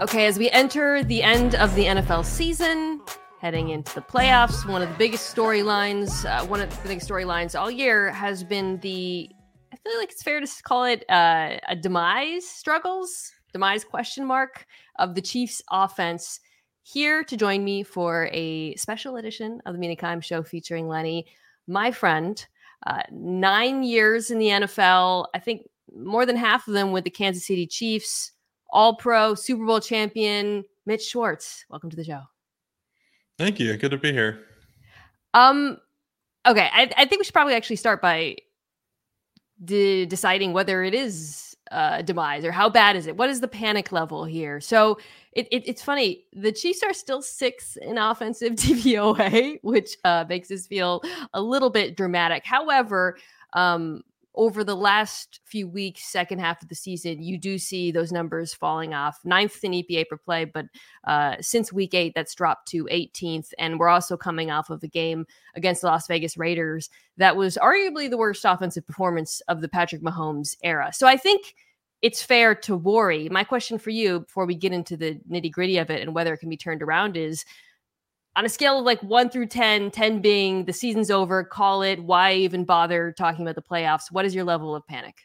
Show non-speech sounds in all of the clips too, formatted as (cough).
Okay, as we enter the end of the NFL season, heading into the playoffs, one of the biggest storylines, uh, one of the biggest storylines all year has been the. I feel like it's fair to call it uh, a demise struggles, demise question mark of the Chiefs' offense. Here to join me for a special edition of the Mina Kimes Show featuring Lenny, my friend, uh, nine years in the NFL. I think more than half of them with the Kansas City Chiefs all pro Super Bowl champion Mitch Schwartz. Welcome to the show. Thank you. Good to be here. Um, okay, I, I think we should probably actually start by de- deciding whether it is uh, demise or how bad is it. What is the panic level here? So it, it, it's funny. The Chiefs are still six in offensive (laughs) DVOA, which uh, makes us feel a little bit dramatic. However, um, over the last few weeks, second half of the season, you do see those numbers falling off. Ninth in EPA per play, but uh, since week eight, that's dropped to 18th. And we're also coming off of a game against the Las Vegas Raiders that was arguably the worst offensive performance of the Patrick Mahomes era. So I think it's fair to worry. My question for you before we get into the nitty gritty of it and whether it can be turned around is on a scale of like one through 10, 10 being the season's over, call it, why even bother talking about the playoffs? What is your level of panic?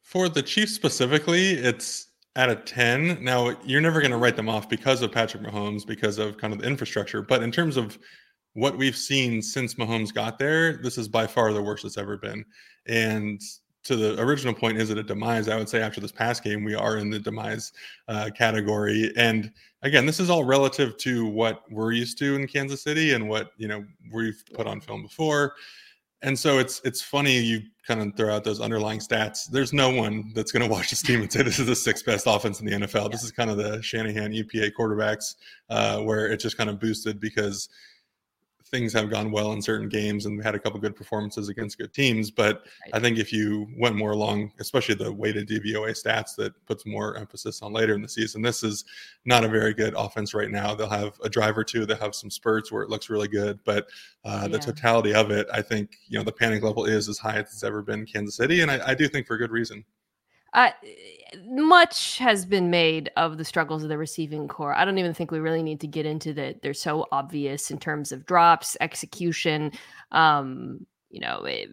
For the Chiefs specifically, it's at a 10. Now, you're never going to write them off because of Patrick Mahomes, because of kind of the infrastructure. But in terms of what we've seen since Mahomes got there, this is by far the worst it's ever been. And to the original point, is it a demise? I would say after this past game, we are in the demise uh, category. And again, this is all relative to what we're used to in Kansas City and what you know we've put on film before. And so it's it's funny you kind of throw out those underlying stats. There's no one that's going (laughs) to watch this team and say this is the sixth best offense in the NFL. This is kind of the Shanahan EPA quarterbacks uh, where it just kind of boosted because things have gone well in certain games and we had a couple good performances against good teams. But right. I think if you went more along, especially the weighted DVOA stats that puts more emphasis on later in the season, this is not a very good offense right now. They'll have a drive or two, they'll have some spurts where it looks really good. But uh, yeah. the totality of it, I think, you know, the panic level is as high as it's ever been in Kansas City. And I, I do think for good reason. Uh, much has been made of the struggles of the receiving corps. I don't even think we really need to get into that. They're so obvious in terms of drops, execution. Um, you know, it,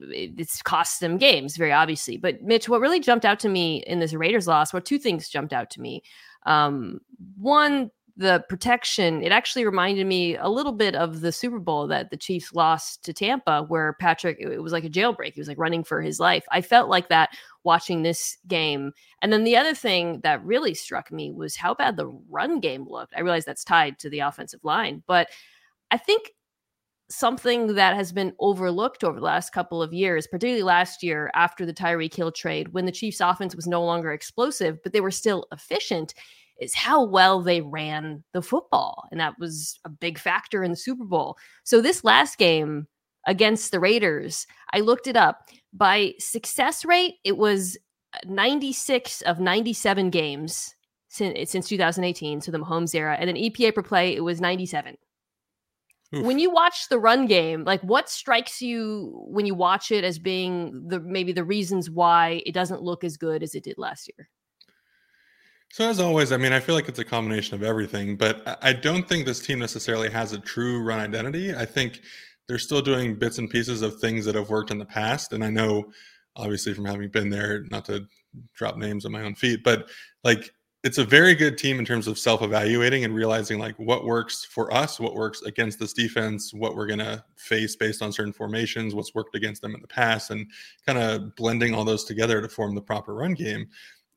it, it's cost them games very obviously. But Mitch, what really jumped out to me in this Raiders loss, well, two things jumped out to me. Um, one, the protection, it actually reminded me a little bit of the Super Bowl that the Chiefs lost to Tampa, where Patrick, it was like a jailbreak. He was like running for his life. I felt like that watching this game. And then the other thing that really struck me was how bad the run game looked. I realize that's tied to the offensive line, but I think something that has been overlooked over the last couple of years, particularly last year after the Tyreek Hill trade, when the Chiefs' offense was no longer explosive, but they were still efficient, is how well they ran the football. And that was a big factor in the Super Bowl. So this last game against the Raiders, I looked it up. By success rate, it was uh, 96 of 97 games since, since 2018, so the Mahomes era. And then EPA per play, it was 97. Oof. When you watch the run game, like what strikes you when you watch it as being the maybe the reasons why it doesn't look as good as it did last year? So as always, I mean, I feel like it's a combination of everything, but I don't think this team necessarily has a true run identity. I think they're still doing bits and pieces of things that have worked in the past. And I know, obviously, from having been there, not to drop names on my own feet, but like it's a very good team in terms of self-evaluating and realizing like what works for us, what works against this defense, what we're gonna face based on certain formations, what's worked against them in the past, and kind of blending all those together to form the proper run game.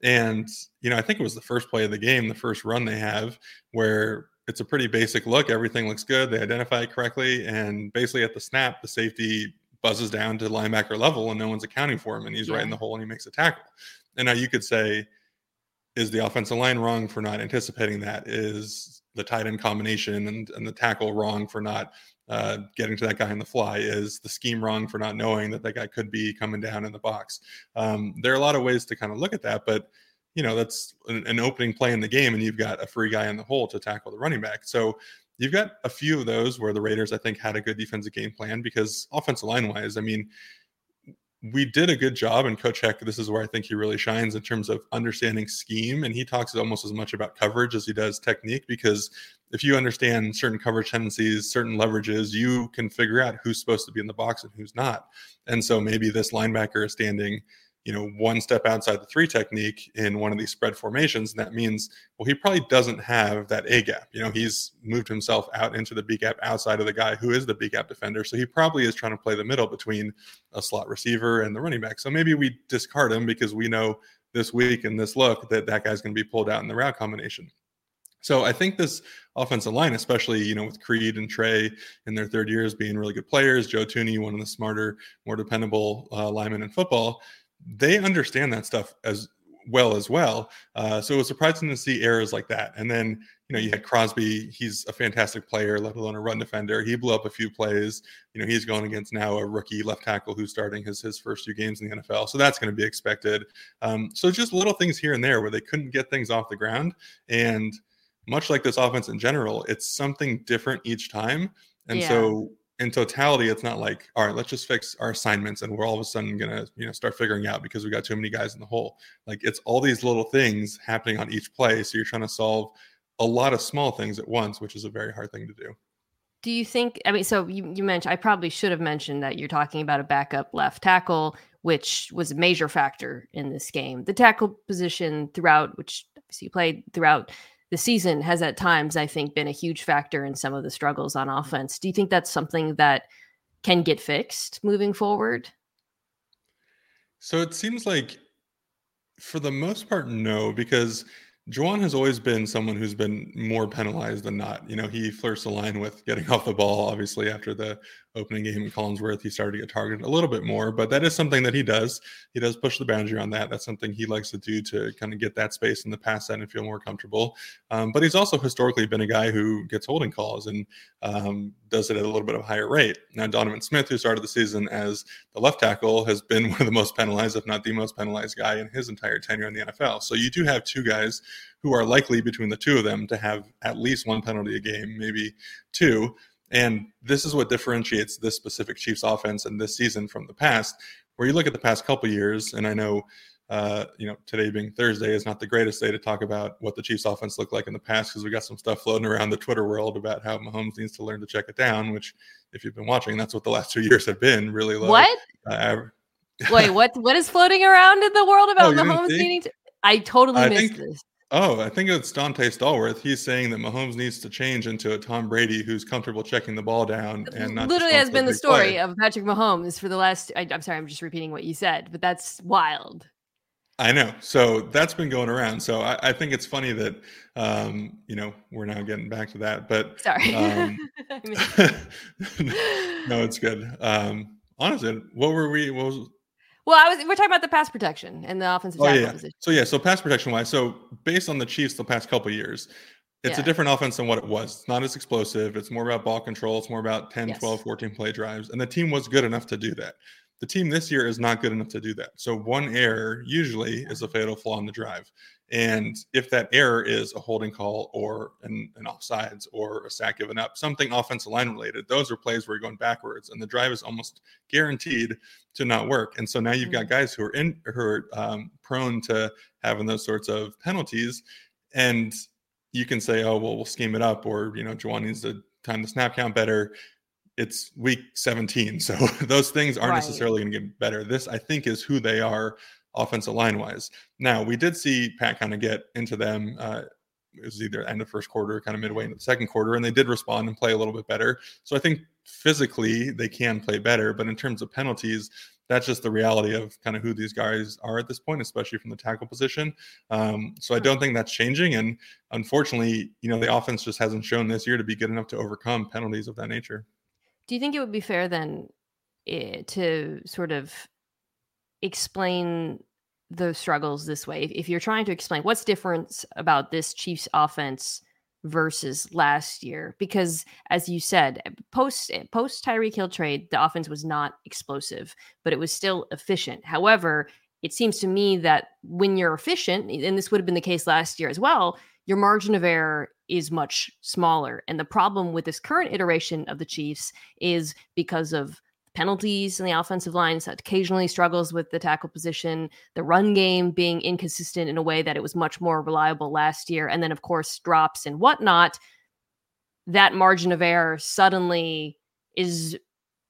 And you know, I think it was the first play of the game, the first run they have, where it's a pretty basic look. Everything looks good. They identify it correctly, and basically at the snap, the safety buzzes down to linebacker level, and no one's accounting for him, and he's yeah. right in the hole, and he makes a tackle. And now you could say, is the offensive line wrong for not anticipating that? Is the tight end combination and, and the tackle wrong for not uh, getting to that guy in the fly? Is the scheme wrong for not knowing that that guy could be coming down in the box? Um, there are a lot of ways to kind of look at that, but you know that's an, an, opening play in the game, and you've got a free guy in the hole to tackle the running back. So you've got a few of those where the Raiders, I think, had a good defensive game plan because offensive line wise, I mean, we did a good job, and Coach Heck, this is where I think he really shines in terms of understanding scheme. And he talks almost as much about coverage as he does technique because if you understand certain coverage tendencies, certain leverages, you can figure out who's supposed to be in the box and who's not. And so maybe this linebacker is standing you know, one step outside the three technique in one of these spread formations. And that means, well, he probably doesn't have that A gap. You know, he's moved himself out into the B gap outside of the guy who is the B gap defender. So he probably is trying to play the middle between a slot receiver and the running back. So maybe we discard him because we know this week and this look that that guy's going to be pulled out in the route combination. So I think this offensive line, especially you know with Creed and Trey in their third years being really good players, Joe Thuney, one of the smarter, more dependable uh, linemen in football, they understand that stuff as well as well. Uh, so it was surprising to see errors like that. And then, you know, you had Crosby. He's a fantastic player, let alone a run defender. He blew up a few plays. You know, he's going against now a rookie left tackle who's starting his his first few games in the NFL. So that's going to be expected. Um, so just little things here and there where they couldn't get things off the ground. And much like this offense in general, it's something different each time. And yeah. so in totality, it's not like, all right, let's just fix our assignments and we're all of a sudden gonna, you know, start figuring out because we got too many guys in the hole. Like it's all these little things happening on each play. So you're trying to solve a lot of small things at once, which is a very hard thing to do. Do you think? I mean, so you, you mentioned, I probably should have mentioned that you're talking about a backup left tackle, which was a major factor in this game. The tackle position throughout, which obviously you played throughout the season has at times, I think, been a huge factor in some of the struggles on offense. Do you think that's something that can get fixed moving forward? So it seems like, for the most part, no, because Jawaan has always been someone who's been more penalized than not. You know, he flirts the line with getting off the ball. Obviously, after the opening game in Collinsworth, he started to get targeted a little bit more, but that is something that he does. He does push the boundary on that. That's something he likes to do to kind of get that space in the pass set and feel more comfortable. Um, but he's also historically been a guy who gets holding calls and um, does it at a little bit of a higher rate. Now, Donovan Smith, who started the season as the left tackle, has been (laughs) one of the most penalized, if not the most penalized guy in his entire tenure in the NFL. So you do have two guys who are likely between the two of them to have at least one penalty a game, maybe two. And this is what differentiates this specific Chiefs offense and this season from the past. Where you look at the past couple years, and I know, uh, you know, today being Thursday is not the greatest day to talk about what the Chiefs offense looked like in the past because we got some stuff floating around the Twitter world about how Mahomes needs to learn to check it down. Which, if you've been watching, that's what the last two (laughs) years have been really low. What? Uh, Wait, what? What is floating around in the world (laughs) about oh, Mahomes needing to? I totally I missed think, this. Oh, I think it's Donté Stallworth. He's saying that Mahomes needs to change into a Tom Brady who's comfortable checking the ball down and not literally has been the story play. of Patrick Mahomes for the last. I, am sorry, I'm just repeating what you said, but that's wild. I know. So that's been going around. So I, I think it's funny that um, you know we're now getting back to that. But sorry. Um, (laughs) (laughs) no, it's good. Um, honestly, what were we? What was well, I was we're talking about the pass protection and the offensive oh, yeah. position. So yeah, so pass protection wise, so based on the Chiefs the past couple years, it's yeah. a different offense than what it was. It's not as explosive. It's more about ball control. It's more about 10, yes. 12, 14 play drives. And the team was good enough to do that. The team this year is not good enough to do that. So one error usually is a fatal flaw in the drive. And if that error is a holding call or an, an offsides or a sack given up, something offensive line related, those are plays where you're going backwards, and the drive is almost guaranteed to not work. And so now you've got mm. guys who are in who are um, prone to having those sorts of penalties, and you can say, oh well, we'll scheme it up, or you know, Jawaan needs to time the snap count better. It's week 17, (laughs) so those things aren't right. necessarily going to get better. This, I think, is who they are offensive line wise. Now, we did see Pat kind of get into them. Uh, it was either end of first quarter, kind of midway into the second quarter, and they did respond and play a little bit better. So I think physically they can play better, but in terms of penalties, that's just the reality of kind of who these guys are at this point, especially from the tackle position. Um, so I don't think that's changing. And unfortunately, you know, the offense just hasn't shown this year to be good enough to overcome penalties of that nature. Do you think it would be fair then eh, to sort of explain the struggles this way. If, you're trying to explain what's different about this Chiefs offense versus last year, because as you said, eh, post eh, post Tyreek Hill trade, the offense was not explosive, but it was still efficient. However, it seems to me that when you're efficient, eh, and this would have been the case last year as well, your margin of error is much smaller. And the problem with this current iteration of the Chiefs is because of penalties in the offensive line, so occasionally struggles with the tackle position, the run game being inconsistent in a way that it was much more reliable last year, and then of course drops and whatnot. That margin of error suddenly is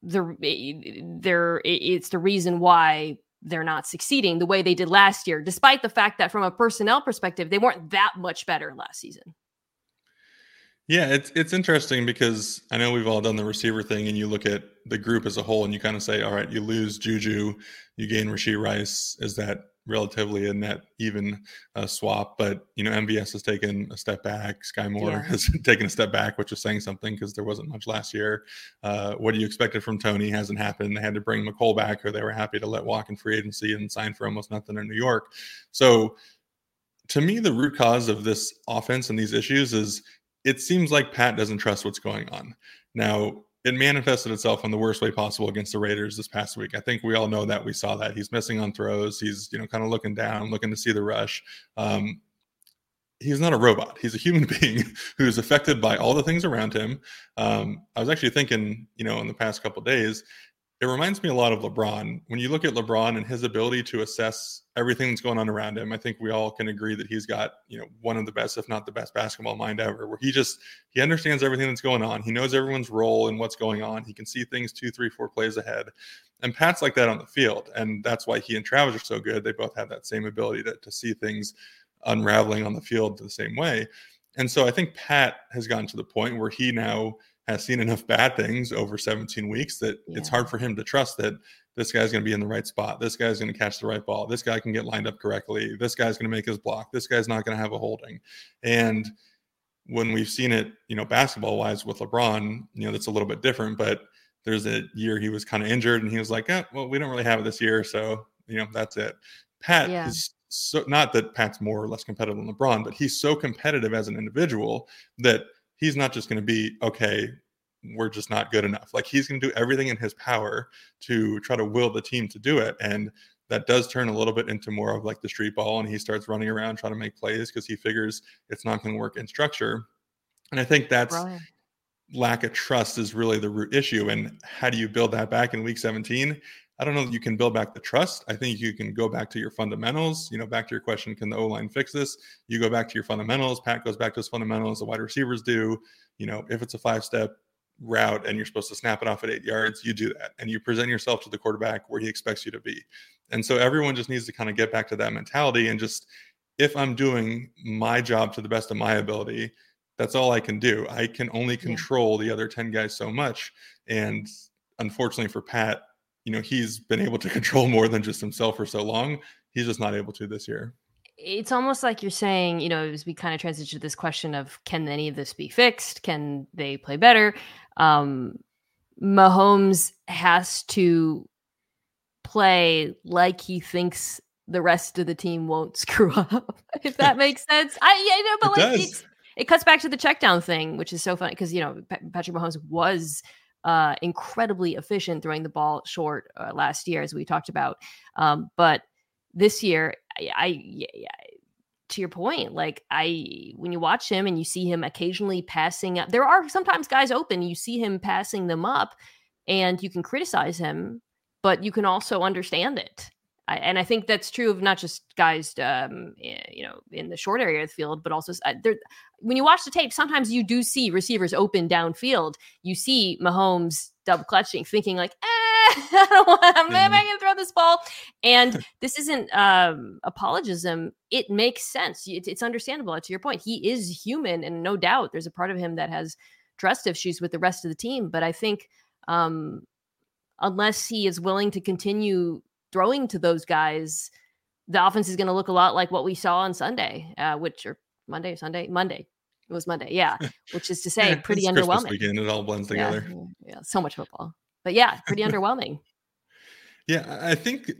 the eh, there it's the reason why they're not succeeding the way they did last year, despite the fact that from a personnel perspective, they weren't that much better last season. Yeah, it's it's interesting because I know we've all done the receiver thing, and you look at the group as a whole, and you kind of say, all right, you lose Juju, you gain Rashee Rice. Is that relatively a net even uh, swap. But you know, MVS has taken a step back. Skyy Moore yeah. has (laughs) taken a step back, which is saying something because there wasn't much last year. Uh, what do you expected from Toney hasn't happened. They had to bring Mecole back, or they were happy to let walk in free agency and sign for almost nothing in New York. So, to me, the root cause of this offense and these issues is it seems like Pat doesn't trust what's going on. Now, it manifested itself in the worst way possible against the Raiders this past week. I think we all know that. We saw that he's missing on throws. He's you know kind of looking down, looking to see the rush. Um, he's not a robot. He's a human (laughs) being who's affected by all the things around him. Um, I was actually thinking, you know, in the past couple days, it reminds me a lot of LeBron. When you look at LeBron and his ability to assess everything that's going on around him, I think we all can agree that he's got, you know, one of the best, if not the best basketball mind ever, where he just he understands everything that's going on. He knows everyone's role and what's going on. He can see things two, three, four plays ahead. And Pat's like that on the field. And that's why he and Travis are so good. They both have that same ability to, to see things unraveling on the field the same way. And so I think Pat has gotten to the point where he now has seen enough bad things over 17 weeks that yeah. it's hard for him to trust that this guy's going to be in the right spot. This guy's going to catch the right ball. This guy can get lined up correctly. This guy's going to make his block. This guy's not going to have a holding. And when we've seen it, you know, basketball wise with LeBron, you know, that's a little bit different. But there's a year he was kind of injured and he was like, eh, well, we don't really have it this year. So, you know, that's it. Pat yeah. is so not that Pat's more or less competitive than LeBron, but he's so competitive as an individual that – he's not just going to be okay we're just not good enough like he's going to do everything in his power to try to will the team to do it and that does turn a little bit into more of like the street ball and he starts running around trying to make plays because he figures it's not going to work in structure and i think that's right. lack of trust is really the root issue and how do you build that back in week 17 I don't know that you can build back the trust. I think you can go back to your fundamentals. You know, back to your question, can the O line fix this? You go back to your fundamentals. Pat goes back to his fundamentals. The wide receivers do. You know, if it's a five step route and you're supposed to snap it off at eight yards, you do that. And you present yourself to the quarterback where he expects you to be. And so everyone just needs to kind of get back to that mentality and just, if I'm doing my job to the best of my ability, that's all I can do. I can only control the other 10 guys so much. And unfortunately for Pat, you know he's been able to (laughs) control more than just himself for so long he's just not able to this year. It's almost like you're saying you know as we kind of transition to this question of can any of this be fixed? Can they play better? Um mahomes has to play like he thinks the rest of the team won't (laughs) screw up if that (laughs) makes sense. I yeah know but it like it cuts back to the check down thing which is so funny because you know patrick mahomes was uh, incredibly efficient throwing the ball short uh, last year, as we talked about. Um, but this year, I, I to your point, like I, when you watch him and you see him occasionally passing up, there are sometimes guys open. You see him passing them up, and you can criticize him, but you can also understand it. I, and I think that's true of not just guys, um, you know, in the short area of the field, but also uh, there. When you watch the tape, sometimes you do see receivers open downfield. You see Mahomes double clutching, thinking like, eh, (laughs) I don't want, I'm mm-hmm. going to throw this ball. And this isn't um, apologism. It makes sense. It, it's understandable. To your point, he is human, and no doubt there's a part of him that has trust issues with the rest of the team. But I think um, unless he is willing to continue throwing to those guys, the offense is going to look a lot like what we saw on Sunday, uh, which or Monday, Sunday, Monday. It was Monday, yeah. (laughs) Which is to say, yeah, pretty underwhelming. Christmas weekend, it all blends together. Yeah, yeah, so much football, but yeah, pretty (laughs) underwhelming. Yeah, I think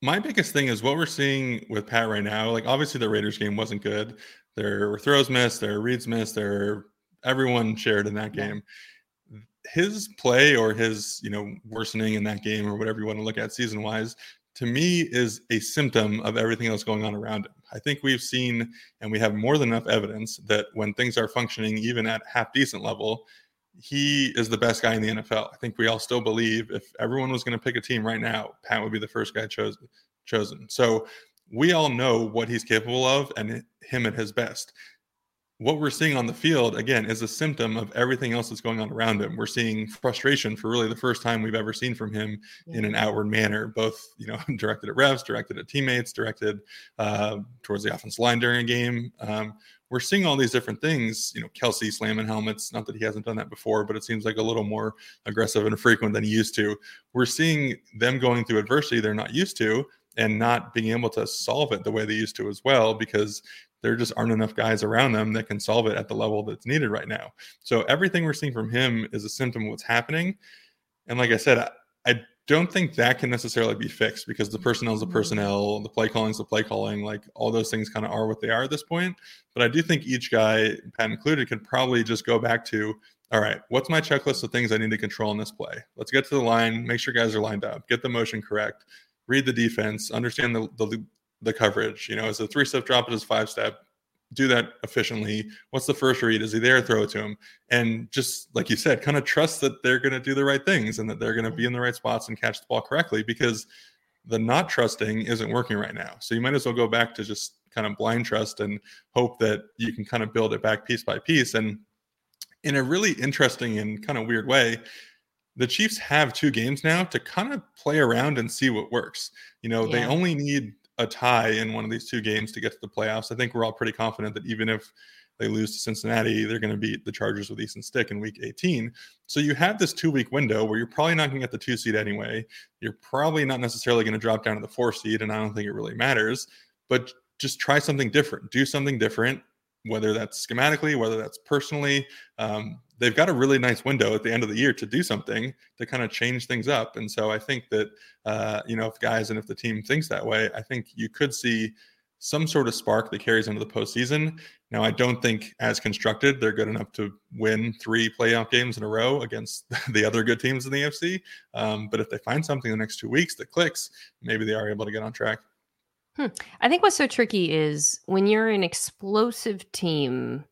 my biggest thing is what we're seeing with Pat right now. Like, obviously, the Raiders game wasn't good. There were throws missed, there were reads missed, there everyone shared in that game his play or his you know worsening in that game or whatever you want to look at season wise to me is a symptom of everything else going on around him i think we've seen and we have more than enough evidence that when things are functioning even at half decent level he is the best guy in the NFL. I think we all still believe if everyone was going to pick a team right now, Pat would be the first guy chosen. Chosen. So we all know what he's capable of and him at his best. What we're seeing on the field again is a symptom of everything else that's going on around him. We're seeing frustration for really the first time we've ever seen from him yeah. in an outward manner, both you know (laughs) directed at refs, directed at teammates, directed uh, towards the offensive line during a game. Um, we're seeing all these different things. You know, Kelce slamming helmets. Not that he hasn't done that before, but it seems like a little more aggressive and frequent than he used to. We're seeing them going through adversity they're not used to and not being able to solve it the way they used to as well because there just aren't enough guys around them that can solve it at the level that's needed right now. So everything we're seeing from him is a symptom of what's happening. And like I said, I, I don't think that can necessarily be fixed because the personnel is the mm-hmm. personnel, the play calling is the play calling. Like all those things kind of are what they are at this point. But I do think each guy, Pat included, could probably just go back to, all right, what's my checklist of things I need to control in this play? Let's get to the line, make sure guys are lined up, get the motion correct, read the defense, understand the the, the coverage. You know, is a three step drop, is five step, do that efficiently. What's the first read? Is he there? Throw it to him. And just like you said, kind of trust that they're going to do the right things and that they're going to be in the right spots and catch the ball correctly because the not trusting isn't working right now. So you might as well go back to just kind of blind trust and hope that you can kind of build it back piece by piece. And in a really interesting and kind of weird way, the Chiefs have two games now to kind of play around and see what works. You know, yeah. they only need a tie in one of these two games to get to the playoffs. I think we're all pretty confident that even if they lose to Cincinnati, they're going to beat the Chargers with Easton Stick in week 18. So you have this two week window where you're probably not going to get the two seed anyway. You're probably not necessarily going to drop down to the four seed, and I don't think it really matters. But just try something different, do something different, whether that's schematically, whether that's personally. Um, they've got a really nice window at the end of the year to do something to kind of change things up. And so I think that uh, you know if guys and if the team thinks that way, I think you could see some sort of spark that carries into the postseason. Now, I don't think, as constructed, they're good enough to win three playoff games in a row against (laughs) the other good teams in the AFC. Um, but if they find something in the next two weeks that clicks, maybe they are able to get on track. Hmm. I think what's so tricky is when you're an explosive team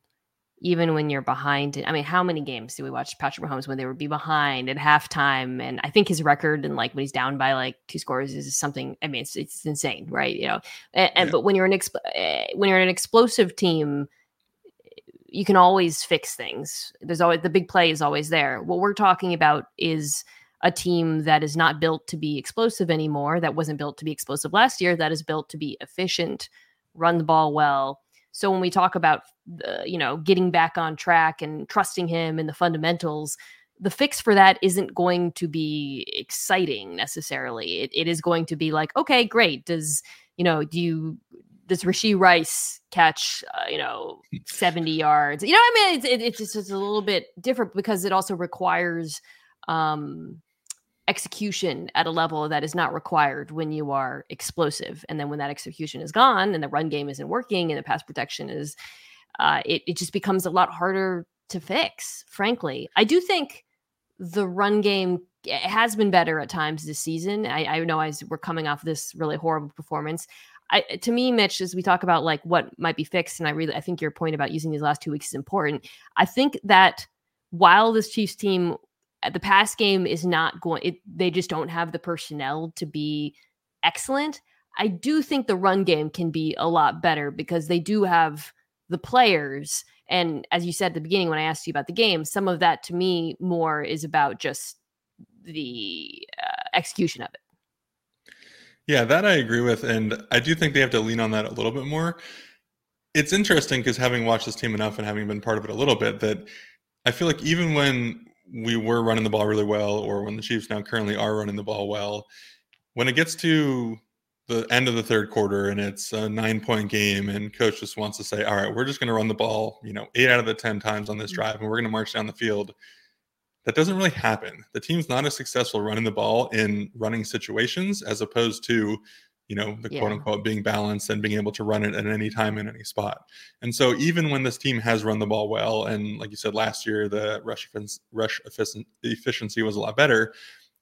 even when you're behind. I mean, how many games do we watch Patrick Mahomes when they would be behind at halftime? And I think his record and like when he's down by like two scores is something. I mean, it's it's insane, right? You know, and, and yeah. but when you're an exp- eh, when you're an explosive team, you can always fix things. There's always the big play is always there. What we're talking about is a team that is not built to be explosive anymore. That wasn't built to be explosive last year. That is built to be efficient, run the ball well, so when we talk about uh, you know getting back on track and trusting him and the fundamentals, the fix for that isn't going to be exciting necessarily. It, it is going to be like, okay, great. Does you know do you does Rashee Rice catch, uh, you know, 70 (laughs) yards? You know I mean? It's, it, it's just it's a little bit different because it also requires um, execution at a level that is not required when you are explosive. And then when that execution is gone and the run game isn't working and the pass protection is, uh, it, it just becomes a lot harder to fix, frankly. I do think the run game has been better at times this season. I, I know as we're coming off this really horrible performance. I, to me, Mitch, as we talk about like what might be fixed, and I really I think your point about using these last two weeks is important. I think that while this Chiefs team the pass game is not going it, they just don't have the personnel to be excellent. I do think the run game can be a lot better because they do have the players. And as you said at the beginning when i asked you about the game some of that to me more is about just the uh, execution of it. Yeah that i agree with and i do think they have to lean on that a little bit more. It's interesting because having watched this team enough and having been part of it a little bit that i feel like even when we were running the ball really well, or when the Chiefs now currently are running the ball well, when it gets to the end of the third quarter and it's a nine point game and coach just wants to say all right we're just going to run the ball you know eight out of the ten times on this mm-hmm. drive and we're going to march down the field that doesn't really happen the team's not as successful running the ball in running situations as opposed to you know, the yeah. quote unquote being balanced and being able to run it at any time in any spot. And so even when this team has run the ball well, and like you said last year, the rush rush efficiency was a lot better.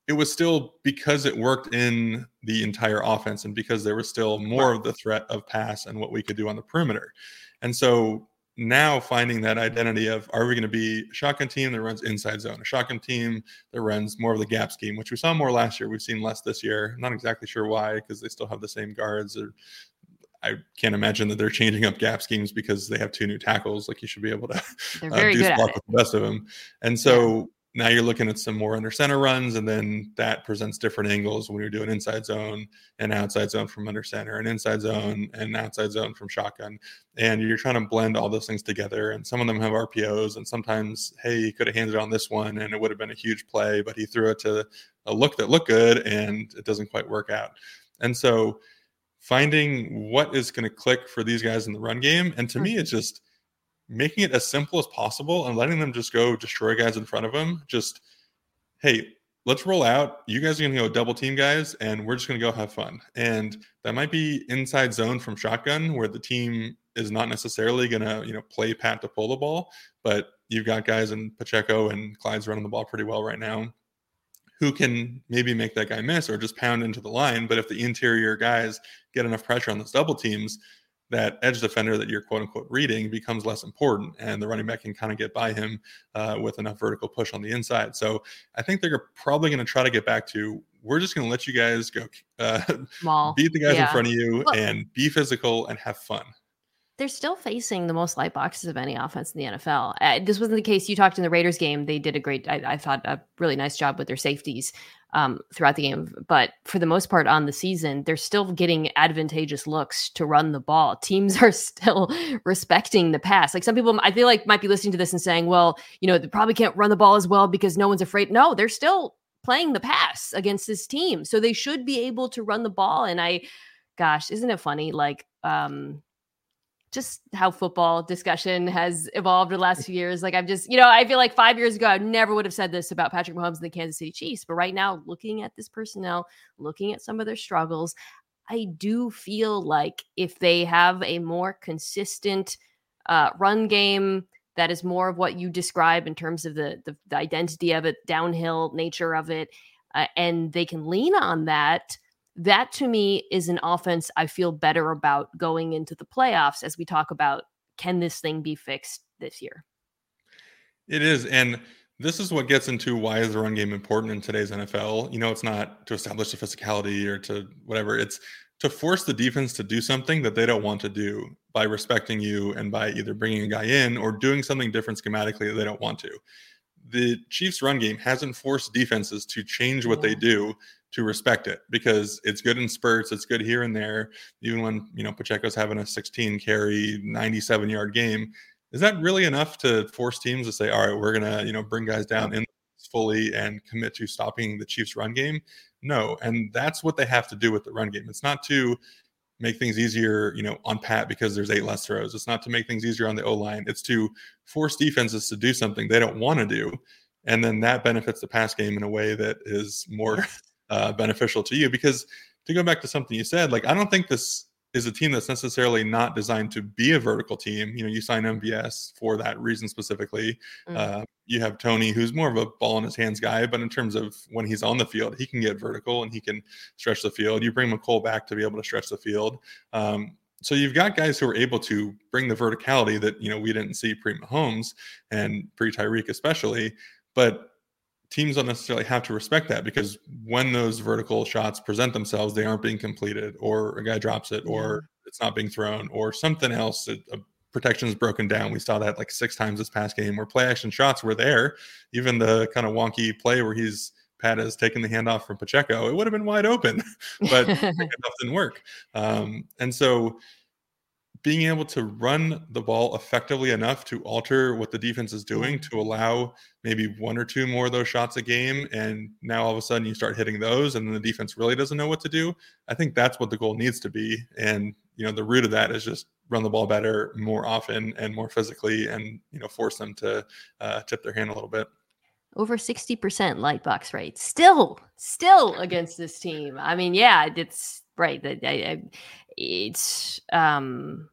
It was still because it worked in the entire offense and because there was still more of the threat of pass and what we could do on the perimeter. And so now finding that identity of are we going to be a shotgun team that runs inside zone, a shotgun team that runs more of the gap scheme, which we saw more last year. We've seen less this year. I'm not exactly sure why because they still have the same guards. Or I can't imagine that they're changing up gap schemes because they have two new tackles. Like you should be able to uh, do spot with the best of them. And so. Now you're looking at some more under center runs, and then that presents different angles when you're doing inside zone and outside zone from under center, and inside zone and outside zone from shotgun. And you're trying to blend all those things together. And some of them have RPOs, and sometimes, hey, he could have handed on this one, and it would have been a huge play, but he threw it to a look that looked good, and it doesn't quite work out. And so, finding what is going to click for these guys in the run game, and to hmm. me, it's just making it as simple as possible and letting them just go destroy guys in front of them. Just, hey, let's roll out. You guys are going to go double team guys, and we're just going to go have fun. And that might be inside zone from shotgun, where the team is not necessarily going to, you know, play pat to pull the ball, but you've got guys in Pacheco and Clyde's running the ball pretty well right now who can maybe make that guy miss or just pound into the line. But if the interior guys get enough pressure on those double teams, that edge defender that you're quote unquote reading becomes less important, and the running back can kind of get by him uh, with enough vertical push on the inside. So I think they're probably going to try to get back to we're just going to let you guys go uh, (laughs) beat the guys yeah. in front of you and be physical and have fun. They're still facing the most light boxes of any offense in the NFL. Uh, this wasn't the case. You talked in the Raiders game; they did a great, I, I thought, a really nice job with their safeties um, throughout the game. But for the most part on the season, they're still getting advantageous looks to run the ball. (laughs) Teams are still respecting the pass. Like some people, I feel like might be listening to this and saying, well, you know, they probably can't run the ball as well because no one's afraid. No, they're still playing the pass against this team. So they should be able to run the ball. And I, gosh, isn't it funny? Like, um, just how football discussion has evolved in the last few years. Like I'm just, you know, I feel like five years ago, I never would have said this about Patrick Mahomes and the Kansas City Chiefs. But right now, looking at this personnel, looking at some of their struggles, I do feel like if they have a more consistent uh, run game that is more of what you describe in terms of the, the, the identity of it, downhill nature of it, uh, and they can lean on that that to me is an offense I feel better about going into the playoffs as we talk about can this thing be fixed this year? It is. And this is what gets into why is the run game important in today's NFL. You know, it's not to establish the physicality or to whatever. It's to force the defense to do something that they don't want to do by respecting you and by either bringing a guy in or doing something different schematically that they don't want to. The Chiefs' run game hasn't forced defenses to change what they do to respect it because it's good in spurts. It's good here and there. Even when you know Pacheco's having a 16 carry, 97 yard game, is that really enough to force teams to say, all right, we're gonna you know bring guys down in fully and commit to stopping the Chiefs' run game? No, and that's what they have to do with the run game. It's not to make things easier, you know, on Pat because there's eight less throws. It's not to make things easier on the O line. It's to force defenses to do something they don't want to do. And then that benefits the pass game in a way that is more uh, beneficial to you. Because to go back to something you said, like I don't think this is a team that's necessarily not designed to be a vertical team. You know, you sign MVS for that reason specifically. Mm-hmm. Uh, you have Toney, who's more of a ball in his hands guy, but in terms of when he's on the field, he can get vertical and he can stretch the field. You bring Mecole back to be able to stretch the field. Um, so you've got guys who are able to bring the verticality that you know we didn't see pre Mahomes and pre Tyreek especially, but teams don't necessarily have to respect that because when those vertical shots present themselves, they aren't being completed, or a guy drops it, or it's not being thrown, or something else. A, a protection is broken down. We saw that like six times this past game where play action shots were there. Even the kind of wonky play where he's Pat has taken the handoff from Pacheco, it would have been wide open, (laughs) but (laughs) it didn't work. Um, and so being able to run the ball effectively enough to alter what the defense is doing mm-hmm. to allow maybe one or two more of those shots a game and now all of a sudden you start hitting those and then the defense really doesn't know what to do i think that's what the goal needs to be. And you know the root of that is just run the ball better more often and more physically and you know force them to uh, tip their hand a little bit. Over 60% light box rate. Still still against this team. I mean yeah it's right that it's um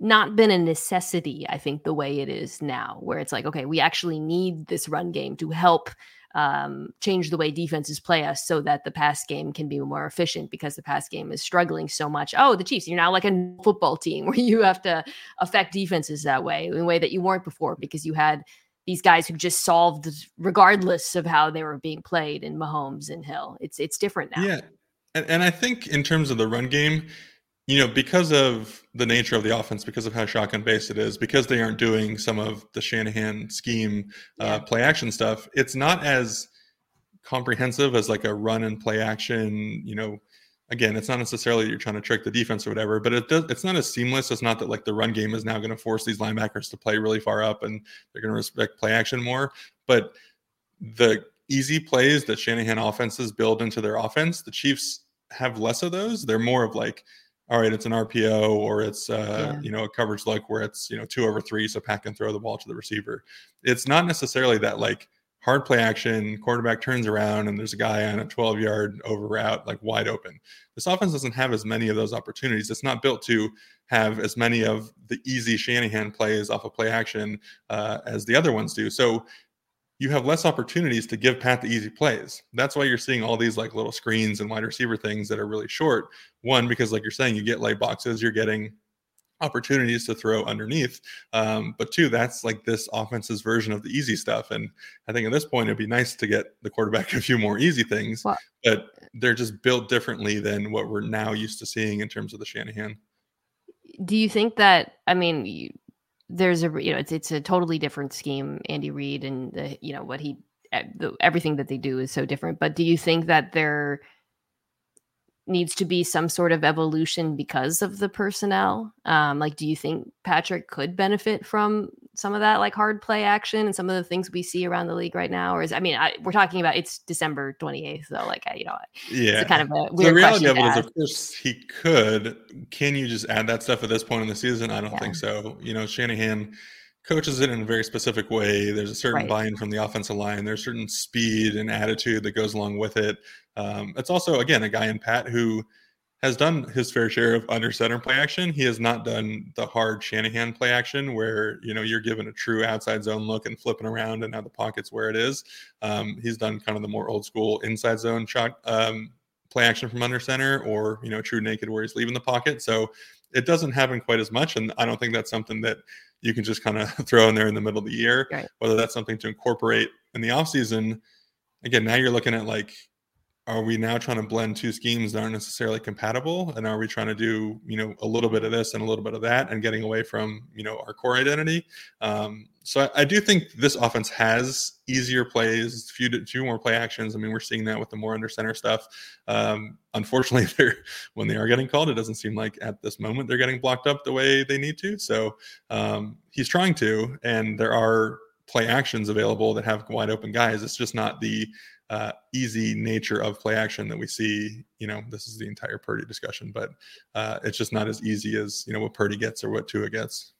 not been a necessity, I think, the way it is now, where it's like, okay, we actually need this run game to help um, change the way defenses play us so that the pass game can be more efficient because the pass game is struggling so much. Oh, the Chiefs, you're now like a football team (laughs) where you have to affect defenses that way in a way that you weren't before because you had these guys who just solved regardless of how they were being played in Mahomes and Hill. It's it's different now. Yeah. And, and I think in terms of the run game, you know, because of the nature of the offense, because of how shotgun based it is, because they aren't doing some of the Shanahan scheme uh, play action stuff, it's not as comprehensive as like a run and play action. You know, again, it's not necessarily you're trying to trick the defense or whatever, but it does, it's not as seamless. It's not that like the run game is now going to force these linebackers to play really far up and they're going to respect play action more. But the easy plays that Shanahan offenses build into their offense, the Chiefs have less of those. They're more of like all right, it's an RPO or it's uh, yeah. you know a coverage look where it's you know two over three, so Pat can throw the ball to the receiver. It's not necessarily that like hard play action, quarterback turns around and there's a guy on a 12 yard over route like wide open. This offense doesn't have as many of those opportunities. It's not built to have as many of the easy Shanahan plays off of play action uh, as the other ones do. So you have less opportunities to give Pat the easy plays. That's why you're seeing all these like little screens and wide receiver things that are really short. One, because like you're saying, you get light boxes, you're getting opportunities to throw underneath. Um, but two, that's like this offense's version of the easy stuff. And I think at this point, it'd be nice to get the quarterback (laughs) a few more easy things, well, but they're just built differently than what we're now used to seeing in terms of the Shanahan. Do you think that, I mean, there's a you know it's it's a totally different scheme andy reid and the you know what he the, everything that they do is so different but do you think that there needs to be some sort of evolution because of the personnel. Um like do you think patrick could benefit from some of that like hard play action and some of the things we see around the league right now? Or is i mean I, we're talking about it's december 28th though like I, you know yeah it's kind of a weird the reality of it is of course he could. Can you just add that stuff at this point in the season? I don't yeah. think so. You know shanahan coaches it in a very specific way there's a certain right. buy-in from the offensive line there's certain speed and attitude that goes along with it um, it's also again a guy in pat who has done his fair share of under center play action. He has not done the hard Shanahan play action where you know you're given a true outside zone look and flipping around and now the pocket's where it is. Um, he's done kind of the more old school inside zone shot um, play action from under center or you know true naked where he's leaving the pocket. So it doesn't happen quite as much, and I don't think that's something that you can just kind of (laughs) throw in there in the middle of the year. Right. Whether that's something to incorporate in the off season. Again, now you're looking at like are we now trying to blend two schemes that aren't necessarily compatible? And are we trying to do you know a little bit of this and a little bit of that and getting away from you know our core identity? Um, so I, I, do think this offense has easier plays few few more play actions. I mean we're seeing that with the more under center stuff. Um, unfortunately (laughs) they're when they are getting called it doesn't seem like at this moment they're getting blocked up the way they need to. So um, he's trying to and there are play actions available that have wide open guys. It's just not the uh, easy nature of play action that we see. You know, this is the entire Purdy discussion, but uh, it's just not as easy as you know what Purdy gets or what Tua gets.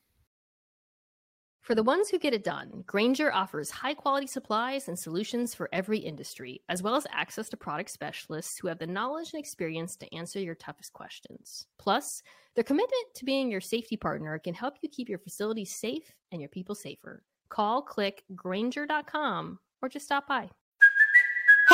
For the ones who get it done, Grainger offers high quality supplies and solutions for every industry, as well as access to product specialists who have the knowledge and experience to answer your toughest questions. Plus, their commitment to being your safety partner can help you keep your facilities safe and your people safer. Call, click Grainger.com, or just stop by.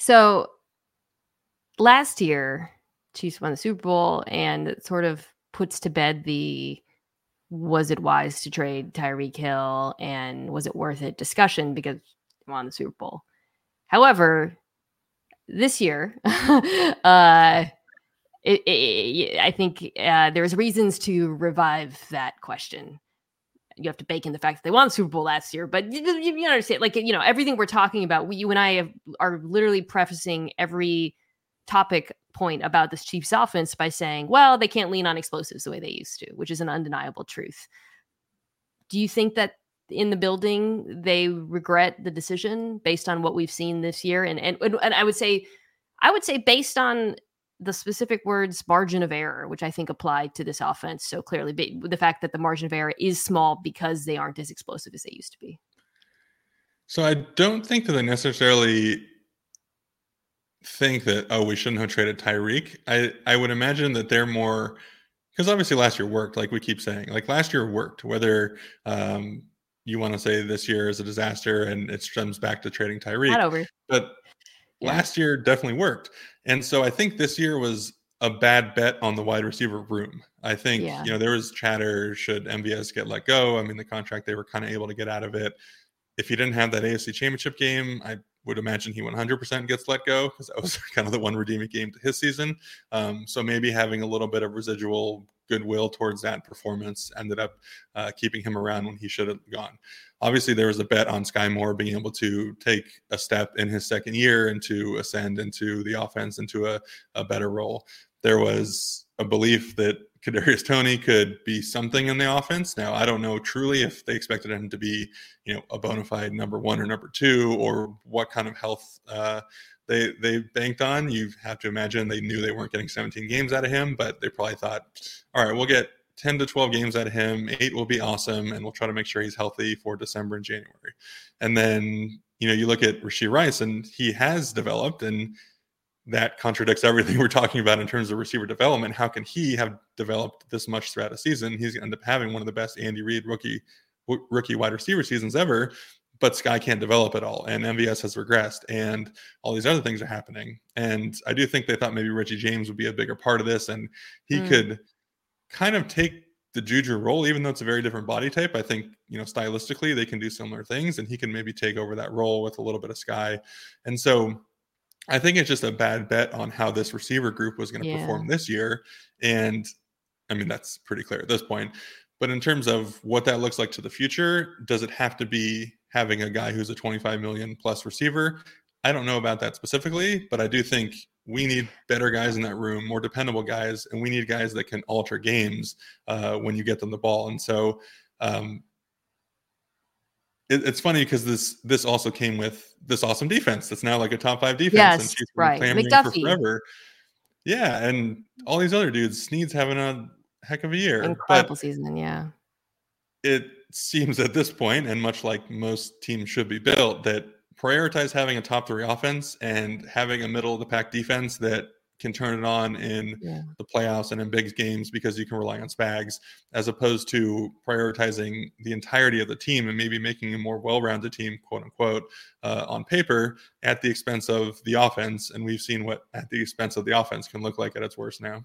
So last year, Chiefs won the Super Bowl, and it sort of puts to bed the was it wise to trade Tyreek Hill and was it worth it discussion because they won the Super Bowl. However, this year, (laughs) uh, it, it, I think uh, there's reasons to revive that question you have to bake in the fact that they won the Super Bowl last year, but you, you, you understand, like you know, everything we're talking about, we, you and I have, are literally prefacing every topic point about this Chiefs offense by saying, well, they can't lean on explosives the way they used to, which is an undeniable truth. Do you think that in the building they regret the decision based on what we've seen this year and and and I would say I would say based on the specific words margin of error which I think apply to this offense so clearly the fact that the margin of error is small because they aren't as explosive as they used to be. So I don't think that they necessarily think that oh we shouldn't have traded Tyreek. I I would imagine that they're more because obviously last year worked like we keep saying like last year worked whether um, you want to say this year is a disaster and it stems back to trading Tyreek. Not over. But yeah. last year definitely worked. And so I think this year was a bad bet on the wide receiver room. I think, yeah. you know, there was chatter should MVS get let go. I mean, the contract they were kind of able to get out of it. If he didn't have that AFC championship game, I would imagine he 100% gets let go because that was (laughs) kind of the one redeeming game to his season. Um, so maybe having a little bit of residual goodwill towards that performance ended up uh, keeping him around when he should have gone. Obviously, there was a bet on Skyy Moore being able to take a step in his second year and to ascend into the offense into a, a better role. There was a belief that Kadarius Toney could be something in the offense. Now, I don't know truly if they expected him to be, you know, a bona fide number one or number two, or what kind of health uh, they they banked on. You have to imagine they knew they weren't getting 17 games out of him, but they probably thought, all right, we'll get 10 to 12 games out of him. Eight will be awesome, and we'll try to make sure he's healthy for December and January. And then you know you look at Rashee Rice, and he has developed and that contradicts everything (laughs) we're talking about in terms of receiver development. How can he have developed this much throughout a season? He's going to end up having one of the best Andy Reid rookie rookie wide receiver seasons ever. But Skyy can't develop at all, and MVS has regressed, and all these other things are happening. And I do think they thought maybe Richie James would be a bigger part of this, and he mm. could kind of take the Juju role, even though it's a very different body type. I think you know stylistically they can do similar things, and he can maybe take over that role with a little bit of Skyy. And so I think it's just a bad bet on how this receiver group was going to yeah. perform this year. And I mean, that's pretty clear at this point. But in terms of what that looks like to the future, does it have to be having a guy who's a 25 million plus receiver? I don't know about that specifically, but I do think we need better guys in that room, more dependable guys, and we need guys that can alter games uh, when you get them the ball. And so um, it, it's funny because this this also came with this awesome defense that's now like a top five defense. Yes, and she's right. McDuffie. forever. Yeah, and all these other dudes, Sneed's having a heck of a year. Incredible season, yeah. It seems at this point, and much like most teams should be built, that prioritize having a top three offense and having a middle of the pack defense that can turn it on in yeah. the playoffs and in big games because you can rely on Spags, as opposed to prioritizing the entirety of the team and maybe making a more well-rounded team, quote unquote, uh, on paper at the expense of the offense. And we've seen what at the expense of the offense can look like at its worst now.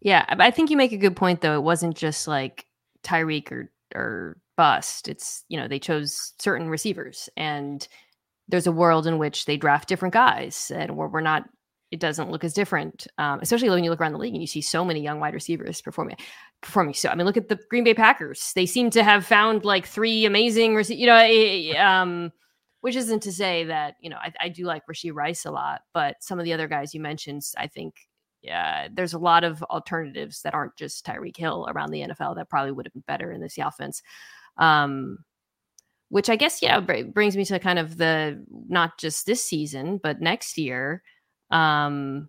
Yeah, I think you make a good point though. It wasn't just like Tyreek or or bust. It's you know they chose certain receivers and there's a world in which they draft different guys and we're, we're not it doesn't look as different, um, especially when you look around the league and you see so many young wide receivers performing performing. So I mean, look at the Green Bay Packers; they seem to have found like three amazing, rece- you know, um, which isn't to say that you know I, I do like Rashee Rice a lot, but some of the other guys you mentioned, I think there's a lot of alternatives that aren't just Tyreek Hill around the NFL that probably would have been better in this offense. Um, which I guess yeah brings me to kind of the not just this season but next year um,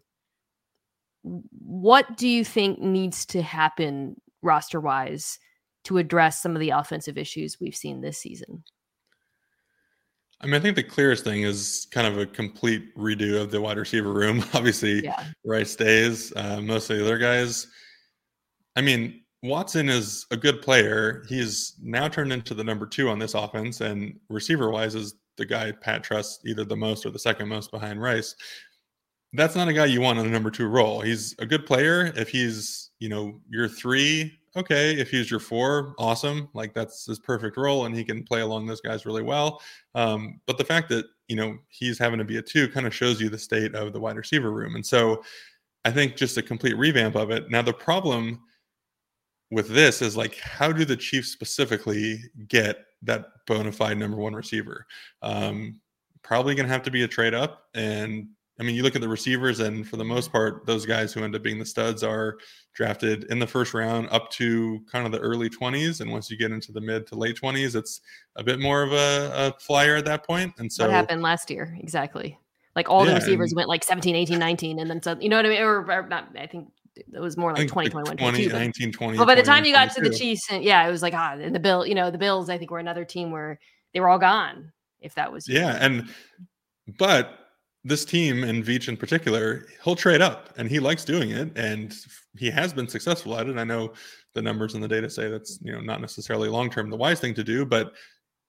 what do you think needs to happen roster wise to address some of the offensive issues we've seen this season? I mean, I think the clearest thing is kind of a complete redo of the wide receiver room. (laughs) Obviously, yeah. Rice stays. Uh, most of the other guys. I mean, Watson is a good player. He's now turned into the number two on this offense, and receiver wise is the guy Pat trusts either the most or the second most behind Rice that's not a guy you want in a number two role. He's a good player. If he's, you know, your three, okay. If he's your four, awesome. Like that's his perfect role and he can play along those guys really well. Um, but the fact that, you know, he's having to be a two kind of shows you the state of the wide receiver room. And so I think just a complete revamp of it. Now, the problem with this is like, how do the Chiefs specifically get that bona fide number one receiver? Um, probably going to have to be a trade up and I mean, you look at the receivers, and for the most part, those guys who end up being the studs are drafted in the first round up to kind of the early 20s. And once you get into the mid to late 20s, it's a bit more of a, a flyer at that point. And so, what happened last year? Exactly. Like all Yeah, the receivers and- went like 17, 18, 19, and then so, you know what I mean? Or, or not, I think it was more like think 20, like 21, 20, 22, 19, 20. But by the time you 21, got to the Chiefs, and yeah, it was like ah, and the Bill, you know, the Bills. I think were another team where they were all gone. If that was you. Yeah, and but this team and Veach in particular, he'll trade up, and he likes doing it, and he has been successful at it. I know the numbers and the data say that's you know not necessarily long term the wise thing to do, but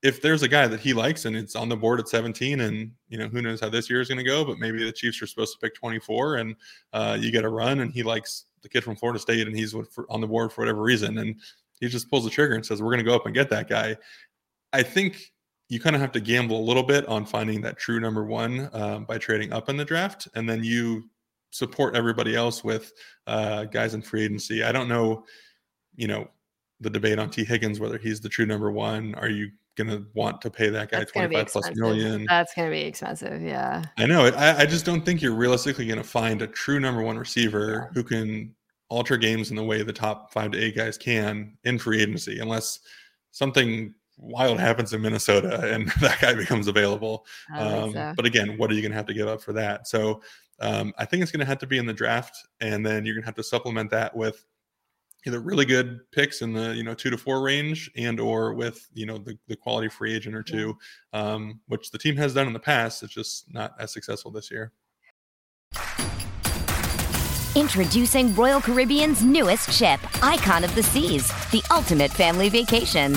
if there's a guy that he likes and it's on the board at 17, and you know who knows how this year is going to go, but maybe the Chiefs are supposed to pick 24, and uh, you get a run, and he likes the kid from Florida State, and he's on the board for whatever reason, and he just pulls the trigger and says, "We're going to go up and get that guy." I think you kind of have to gamble a little bit on finding that true number one um, by trading up in the draft, and then you support everybody else with uh, guys in free agency. I don't know, you know, the debate on Tee Higgins whether he's the true number one. Are you going to want to pay that guy That's gonna be expensive. million? That's gonna be expensive. Yeah. I know. I, I just don't think you're realistically going to find a true number one receiver who can alter games in the way the top five to eight guys can in free agency, unless something wild happens in Minnesota (laughs) and that guy becomes available. I don't think Um, so. But again, what are you going to have to give up for that? So um, I think it's going to have to be in the draft, and then you're going to have to supplement that with either really good picks in the you know two to four range, and or with you know the, the quality free agent or two, um, which the team has done in the past. It's just not as successful this year. Introducing Royal Caribbean's newest ship, Icon of the Seas, the ultimate family vacation.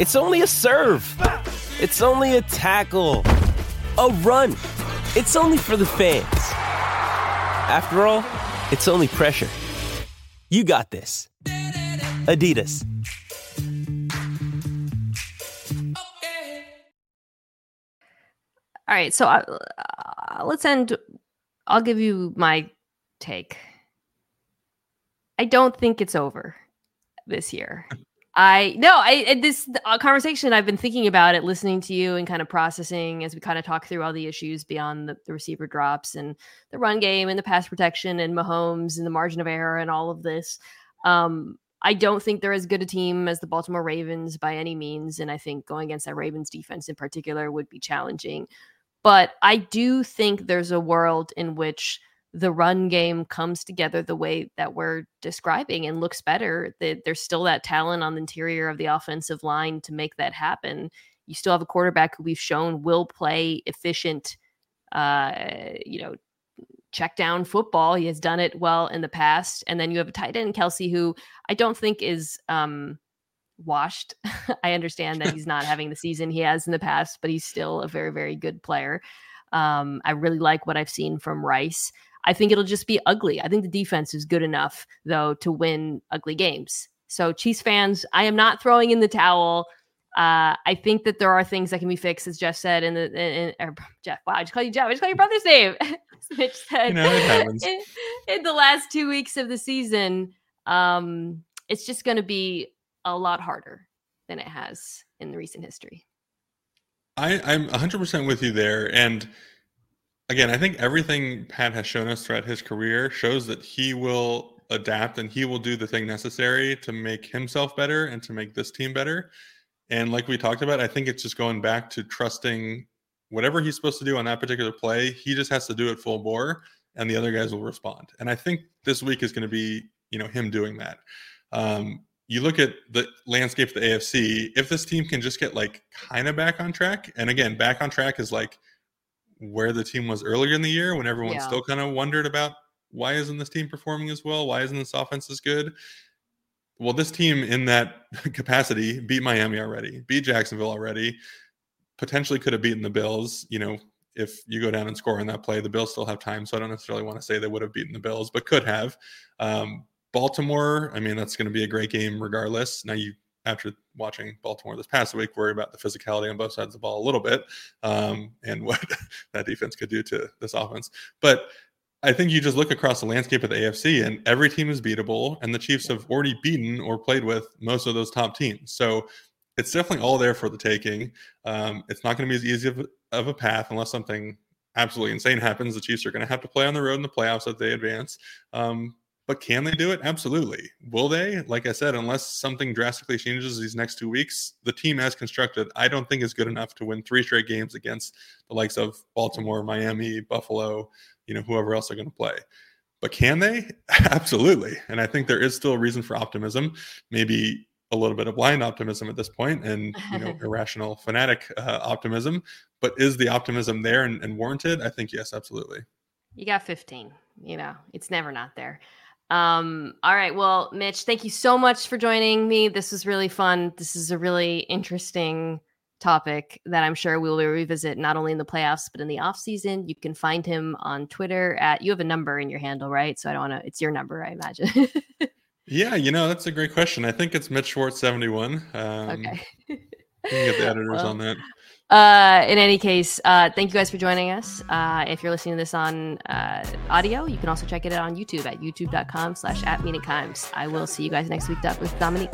It's only a serve. It's only a tackle, a run. It's only for the fans. After all, it's only pressure. You got this. Adidas. All right, so uh, uh, let's end. I'll give you my take. I don't think it's over this year. (laughs) I no, I this uh, conversation. I've been thinking about it, listening to you, and kind of processing as we kind of talk through all the issues beyond the, the receiver drops and the run game and the pass protection and Mahomes and the margin of error and all of this. Um, I don't think they're as good a team as the Baltimore Ravens by any means, and I think going against that Ravens defense in particular would be challenging. But I do think there's a world in which the run game comes together the way that we're describing and looks better. That there's still that talent on the interior of the offensive line to make that happen. You still have a quarterback who we've shown will play efficient, uh, you know, check down football. He has done it well in the past. And then you have a tight end, Kelce, who I don't think is um washed. (laughs) I understand that he's not having the season he has in the past, but he's still a very, very good player. Um, I really like what I've seen from Rice. I think it'll just be ugly. I think the defense is good enough, though, to win ugly games. So, Chiefs fans, I am not throwing in the towel. Uh, I think that there are things that can be fixed, as Jeff said. In the in, Jeff, wow, I just call you Jeff. I just call your brother's name. (laughs) Mitch said, You know, in, in the last two weeks of the season, um, it's just going to be a lot harder than it has in the recent history. I, I'm 100% with you there. And again, I think everything Pat has shown us throughout his career shows that he will adapt and he will do the thing necessary to make himself better and to make this team better. And like we talked about, I think it's just going back to trusting whatever he's supposed to do on that particular play, he just has to do it full bore and the other guys will respond. And I think this week is going to be, you know, him doing that. Um, you look at the landscape of the AFC, if this team can just get like kind of back on track, and again, back on track is like where the team was earlier in the year when everyone Yeah. still kind of wondered about why isn't this team performing as well? Why isn't this offense as good? Well, this team in that (laughs) capacity beat Miami already, beat Jacksonville already, potentially could have beaten the Bills. You know, if you go down and score in that play. The Bills still have time, so I don't necessarily want to say they would have beaten the Bills, but could have. Um, Baltimore, I mean, that's going to be a great game regardless. Now you after watching Baltimore this past week, worry about the physicality on both sides of the ball a little bit um, and (laughs) what that defense could do to this offense. But I think you just look across the landscape of the AFC, and every team is beatable, and the Chiefs have already beaten or played with most of those top teams. So it's definitely all there for the taking. Um, it's not going to be as easy of, of, a path unless something absolutely insane happens. The Chiefs are going to have to play on the road in the playoffs if they advance. Um, but can they do it? Absolutely. Will they? Like I said, unless something drastically changes these next two weeks, the team as constructed, I don't think is good enough to win three straight games against the likes of Baltimore, Miami, Buffalo, you know, whoever else they're going to play. But can they? (laughs) Absolutely. And I think there is still a reason for optimism. Maybe a little bit of blind optimism at this point and you know (laughs) irrational fanatic uh, optimism but is the optimism there and, and warranted i think yes absolutely you got 15 you know it's never not there um, all right. Well, Mitch, thank you so much for joining me. This was really fun. This is a really interesting topic that I'm sure we'll revisit not only in the playoffs but in the off season. You can find him on Twitter at you have a number in your handle, right? So I don't want to. It's your number, I imagine. (laughs) yeah, you know that's a great question. I think it's Mitch Schwartz seventy one. Um, okay. you can get the (laughs) editors well, on that. Uh, in any case, uh, thank you guys for joining us. Uh, if you're listening to this on uh, audio, you can also check it out on YouTube at youtube.com slash at I will see you guys next week with Dominique.